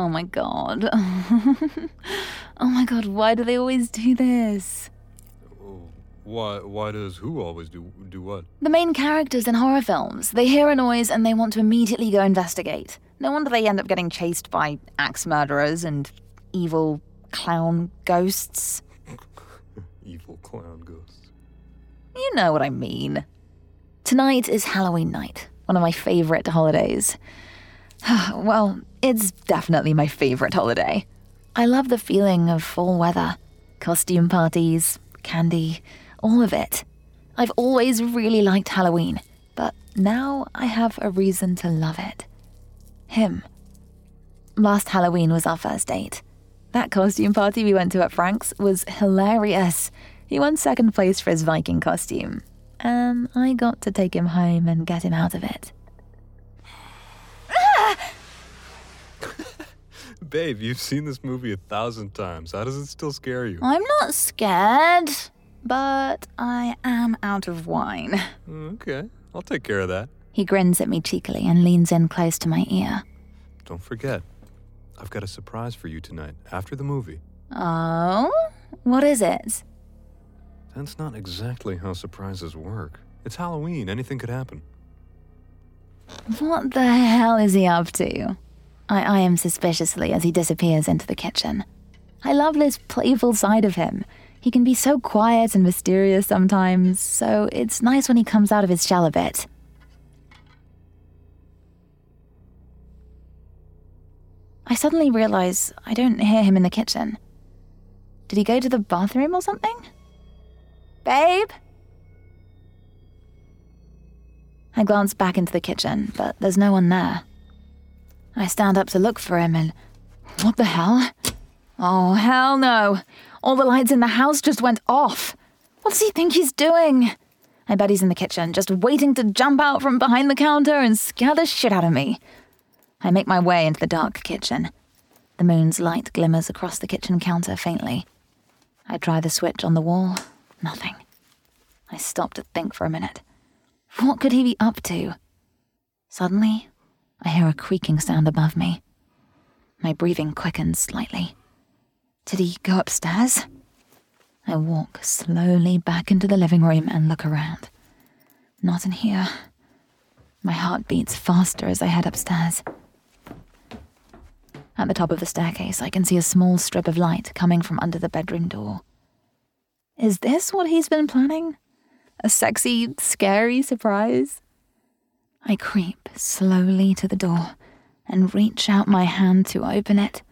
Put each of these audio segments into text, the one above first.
Oh my god. oh my god, why do they always do this? Why? Why does who always do do what? The main characters in horror films. They hear a noise and they want to immediately go investigate. No wonder they end up getting chased by axe murderers and evil clown ghosts. Evil clown ghosts. You know what I mean. Tonight is Halloween night, one of my favourite holidays. well, it's definitely my favourite holiday. I love the feeling of fall weather, costume parties, candy, all of it. I've always really liked Halloween, but now I have a reason to love it. Him. Last Halloween was our first date. That costume party we went to at Frank's was hilarious. He won second place for his Viking costume, and I got to take him home and get him out of it. Babe, you've seen this movie a thousand times. How does it still scare you? I'm not scared, but I am out of wine. Mm, okay, I'll take care of that. He grins at me cheekily and leans in close to my ear. Don't forget, I've got a surprise for you tonight after the movie. Oh? What is it? That's not exactly how surprises work. It's Halloween, anything could happen. What the hell is he up to? I eye him suspiciously as he disappears into the kitchen. I love this playful side of him. He can be so quiet and mysterious sometimes, so it's nice when he comes out of his shell a bit. I suddenly realize I don't hear him in the kitchen. Did he go to the bathroom or something? Babe? I glance back into the kitchen, but there's no one there. I stand up to look for him and. What the hell? Oh, hell no. All the lights in the house just went off. What does he think he's doing? I bet he's in the kitchen, just waiting to jump out from behind the counter and scare the shit out of me. I make my way into the dark kitchen. The moon's light glimmers across the kitchen counter faintly. I try the switch on the wall. Nothing. I stop to think for a minute. What could he be up to? Suddenly, I hear a creaking sound above me. My breathing quickens slightly. Did he go upstairs? I walk slowly back into the living room and look around. Not in here. My heart beats faster as I head upstairs. At the top of the staircase, I can see a small strip of light coming from under the bedroom door. Is this what he's been planning? A sexy, scary surprise? I creep slowly to the door and reach out my hand to open it.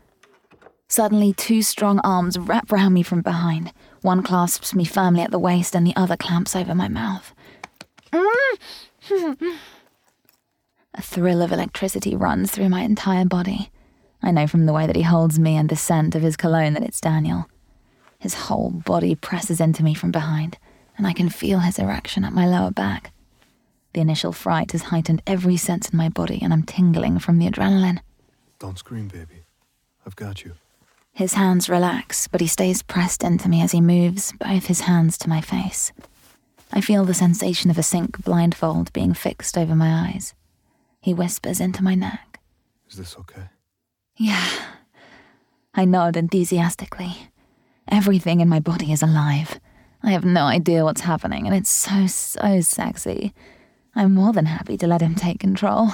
Suddenly, two strong arms wrap round me from behind. One clasps me firmly at the waist, and the other clamps over my mouth. A thrill of electricity runs through my entire body. I know from the way that he holds me and the scent of his cologne that it's Daniel. His whole body presses into me from behind, and I can feel his erection at my lower back. The initial fright has heightened every sense in my body, and I'm tingling from the adrenaline. Don't scream, baby. I've got you. His hands relax, but he stays pressed into me as he moves both his hands to my face. I feel the sensation of a sync blindfold being fixed over my eyes. He whispers into my neck. Is this okay? Yeah. I nod enthusiastically. Everything in my body is alive. I have no idea what's happening, and it's so, so sexy. I'm more than happy to let him take control.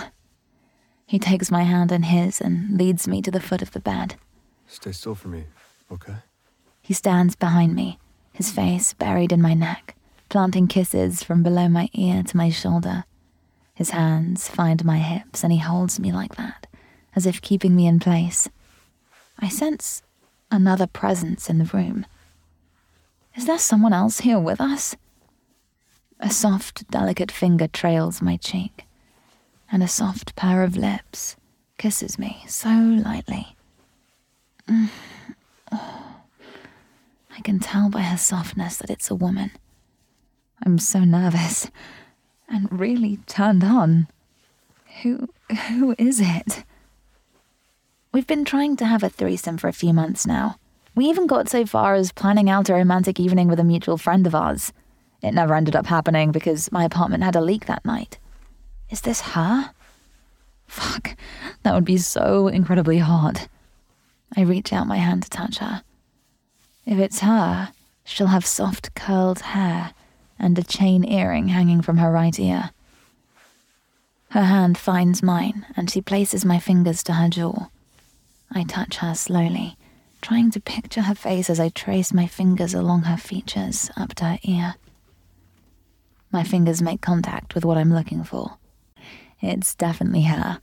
He takes my hand in his and leads me to the foot of the bed. Stay still for me, okay? He stands behind me, his face buried in my neck, planting kisses from below my ear to my shoulder. His hands find my hips and he holds me like that, as if keeping me in place. I sense another presence in the room. Is there someone else here with us? A soft, delicate finger trails my cheek, and a soft pair of lips kisses me so lightly. Oh. I can tell by her softness that it's a woman. I'm so nervous and really turned on. Who who is it? We've been trying to have a threesome for a few months now. We even got so far as planning out a romantic evening with a mutual friend of ours. It never ended up happening because my apartment had a leak that night. Is this her? Fuck, that would be so incredibly hot. I reach out my hand to touch her. If it's her, she'll have soft curled hair and a chain earring hanging from her right ear. Her hand finds mine, and she places my fingers to her jaw. I touch her slowly, trying to picture her face as I trace my fingers along her features up to her ear. My fingers make contact with what I'm looking for. It's definitely her.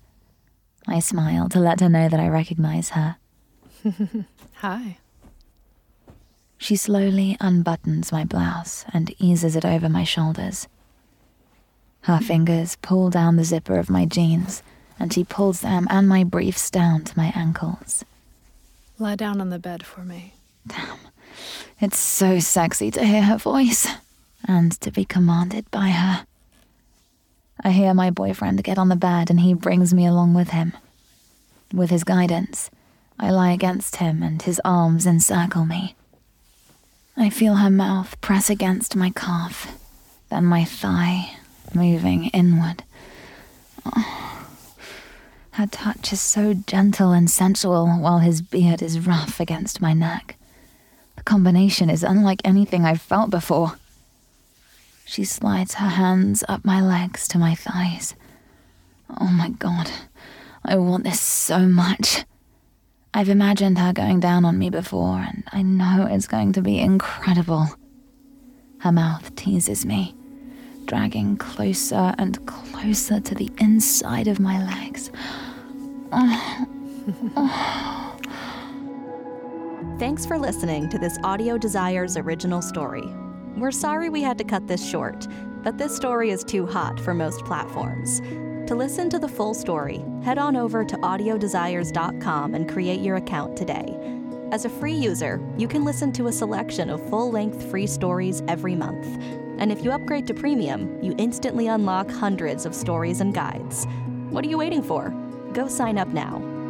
I smile to let her know that I recognize her. Hi. She slowly unbuttons my blouse and eases it over my shoulders. Her hmm. fingers pull down the zipper of my jeans, and she pulls them and my briefs down to my ankles. Lie down on the bed for me. Damn. It's so sexy to hear her voice and to be commanded by her. I hear my boyfriend get on the bed and he brings me along with him. With his guidance, I lie against him and his arms encircle me. I feel her mouth press against my calf, then my thigh, moving inward. Oh. Her touch is so gentle and sensual while his beard is rough against my neck. The combination is unlike anything I've felt before. She slides her hands up my legs to my thighs. Oh my god, I want this so much. I've imagined her going down on me before, and I know it's going to be incredible. Her mouth teases me, dragging closer and closer to the inside of my legs. Oh. Oh. Thanks for listening to this Audio Desires original story. We're sorry we had to cut this short, but this story is too hot for most platforms. To listen to the full story, head on over to audiodesires.com and create your account today. As a free user, you can listen to a selection of full length free stories every month. And if you upgrade to premium, you instantly unlock hundreds of stories and guides. What are you waiting for? Go sign up now